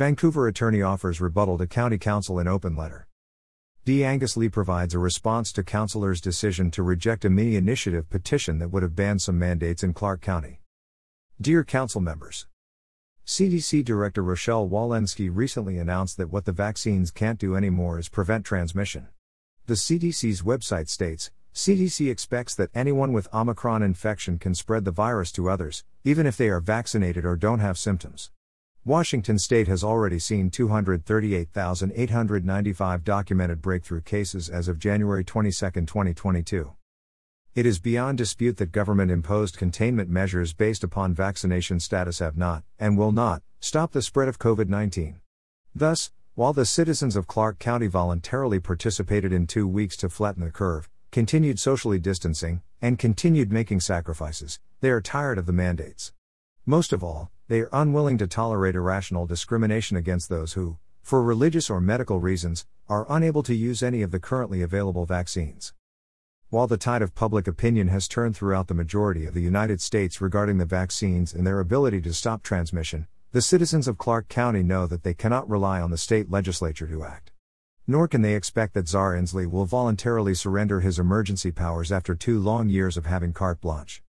Vancouver attorney offers rebuttal to county council in open letter. D. Angus Lee provides a response to councillor's decision to reject a mini initiative petition that would have banned some mandates in Clark County. Dear Council members, CDC Director Rochelle Walensky recently announced that what the vaccines can't do anymore is prevent transmission. The CDC's website states CDC expects that anyone with Omicron infection can spread the virus to others, even if they are vaccinated or don't have symptoms. Washington state has already seen 238,895 documented breakthrough cases as of January 22, 2022. It is beyond dispute that government imposed containment measures based upon vaccination status have not, and will not, stop the spread of COVID 19. Thus, while the citizens of Clark County voluntarily participated in two weeks to flatten the curve, continued socially distancing, and continued making sacrifices, they are tired of the mandates. Most of all, they are unwilling to tolerate irrational discrimination against those who, for religious or medical reasons, are unable to use any of the currently available vaccines. While the tide of public opinion has turned throughout the majority of the United States regarding the vaccines and their ability to stop transmission, the citizens of Clark County know that they cannot rely on the state legislature to act. Nor can they expect that Czar Inslee will voluntarily surrender his emergency powers after two long years of having carte blanche.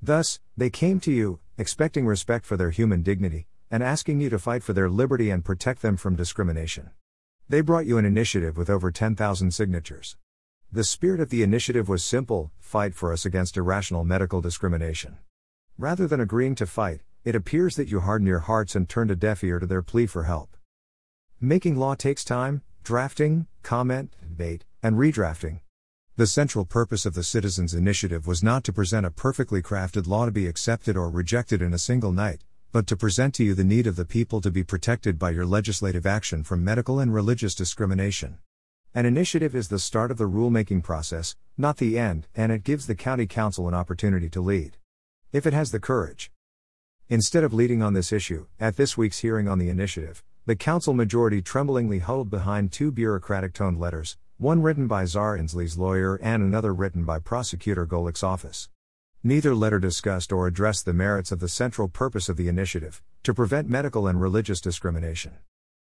Thus, they came to you, expecting respect for their human dignity, and asking you to fight for their liberty and protect them from discrimination. They brought you an initiative with over 10,000 signatures. The spirit of the initiative was simple fight for us against irrational medical discrimination. Rather than agreeing to fight, it appears that you harden your hearts and turned a deaf ear to their plea for help. Making law takes time, drafting, comment, debate, and redrafting. The central purpose of the Citizens Initiative was not to present a perfectly crafted law to be accepted or rejected in a single night, but to present to you the need of the people to be protected by your legislative action from medical and religious discrimination. An initiative is the start of the rulemaking process, not the end, and it gives the County Council an opportunity to lead. If it has the courage. Instead of leading on this issue, at this week's hearing on the initiative, the Council majority tremblingly huddled behind two bureaucratic toned letters, one written by Czar Inslee's lawyer and another written by Prosecutor Golik's office. Neither letter discussed or addressed the merits of the central purpose of the initiative to prevent medical and religious discrimination.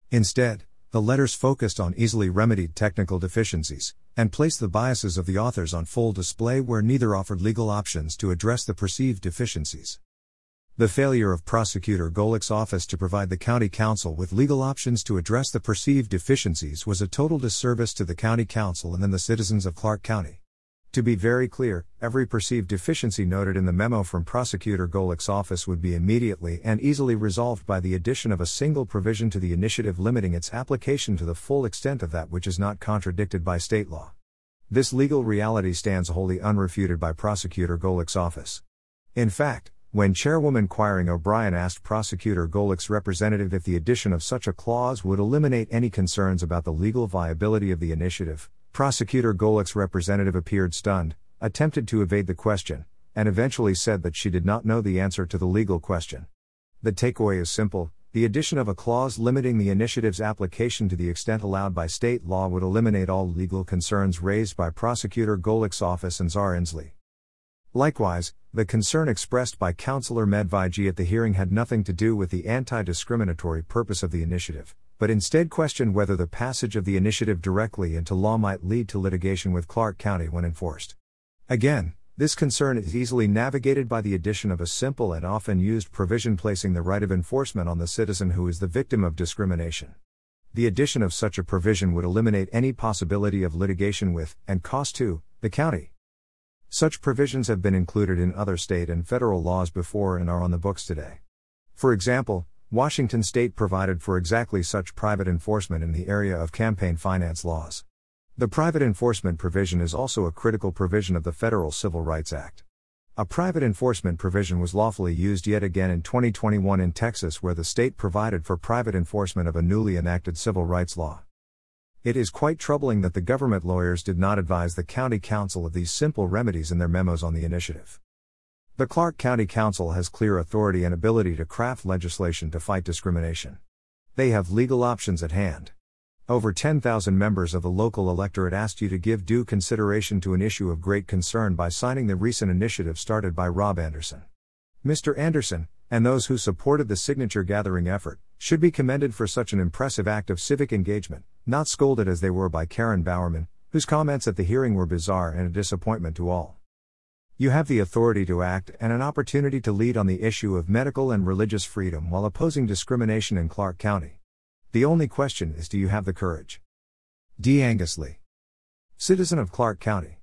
Instead, the letters focused on easily remedied technical deficiencies, and placed the biases of the authors on full display where neither offered legal options to address the perceived deficiencies. The failure of Prosecutor Golik's office to provide the County Council with legal options to address the perceived deficiencies was a total disservice to the County Council and then the citizens of Clark County. To be very clear, every perceived deficiency noted in the memo from Prosecutor Golik's office would be immediately and easily resolved by the addition of a single provision to the initiative limiting its application to the full extent of that which is not contradicted by state law. This legal reality stands wholly unrefuted by Prosecutor Golik's office. In fact, when Chairwoman Quiring O'Brien asked Prosecutor Golik's representative if the addition of such a clause would eliminate any concerns about the legal viability of the initiative, Prosecutor Golik's representative appeared stunned, attempted to evade the question, and eventually said that she did not know the answer to the legal question. The takeaway is simple the addition of a clause limiting the initiative's application to the extent allowed by state law would eliminate all legal concerns raised by Prosecutor Golik's office and Czar Inslee. Likewise, the concern expressed by Councillor Medvigy at the hearing had nothing to do with the anti discriminatory purpose of the initiative but instead questioned whether the passage of the initiative directly into law might lead to litigation with Clark County when enforced. Again, this concern is easily navigated by the addition of a simple and often used provision placing the right of enforcement on the citizen who is the victim of discrimination. The addition of such a provision would eliminate any possibility of litigation with, and cost to, the county. Such provisions have been included in other state and federal laws before and are on the books today. For example, Washington state provided for exactly such private enforcement in the area of campaign finance laws. The private enforcement provision is also a critical provision of the Federal Civil Rights Act. A private enforcement provision was lawfully used yet again in 2021 in Texas, where the state provided for private enforcement of a newly enacted civil rights law. It is quite troubling that the government lawyers did not advise the county council of these simple remedies in their memos on the initiative. The Clark County Council has clear authority and ability to craft legislation to fight discrimination. They have legal options at hand. Over 10,000 members of the local electorate asked you to give due consideration to an issue of great concern by signing the recent initiative started by Rob Anderson. Mr. Anderson, and those who supported the signature gathering effort, should be commended for such an impressive act of civic engagement, not scolded as they were by Karen Bowerman, whose comments at the hearing were bizarre and a disappointment to all. You have the authority to act and an opportunity to lead on the issue of medical and religious freedom while opposing discrimination in Clark County. The only question is do you have the courage? D. Angus Lee. Citizen of Clark County.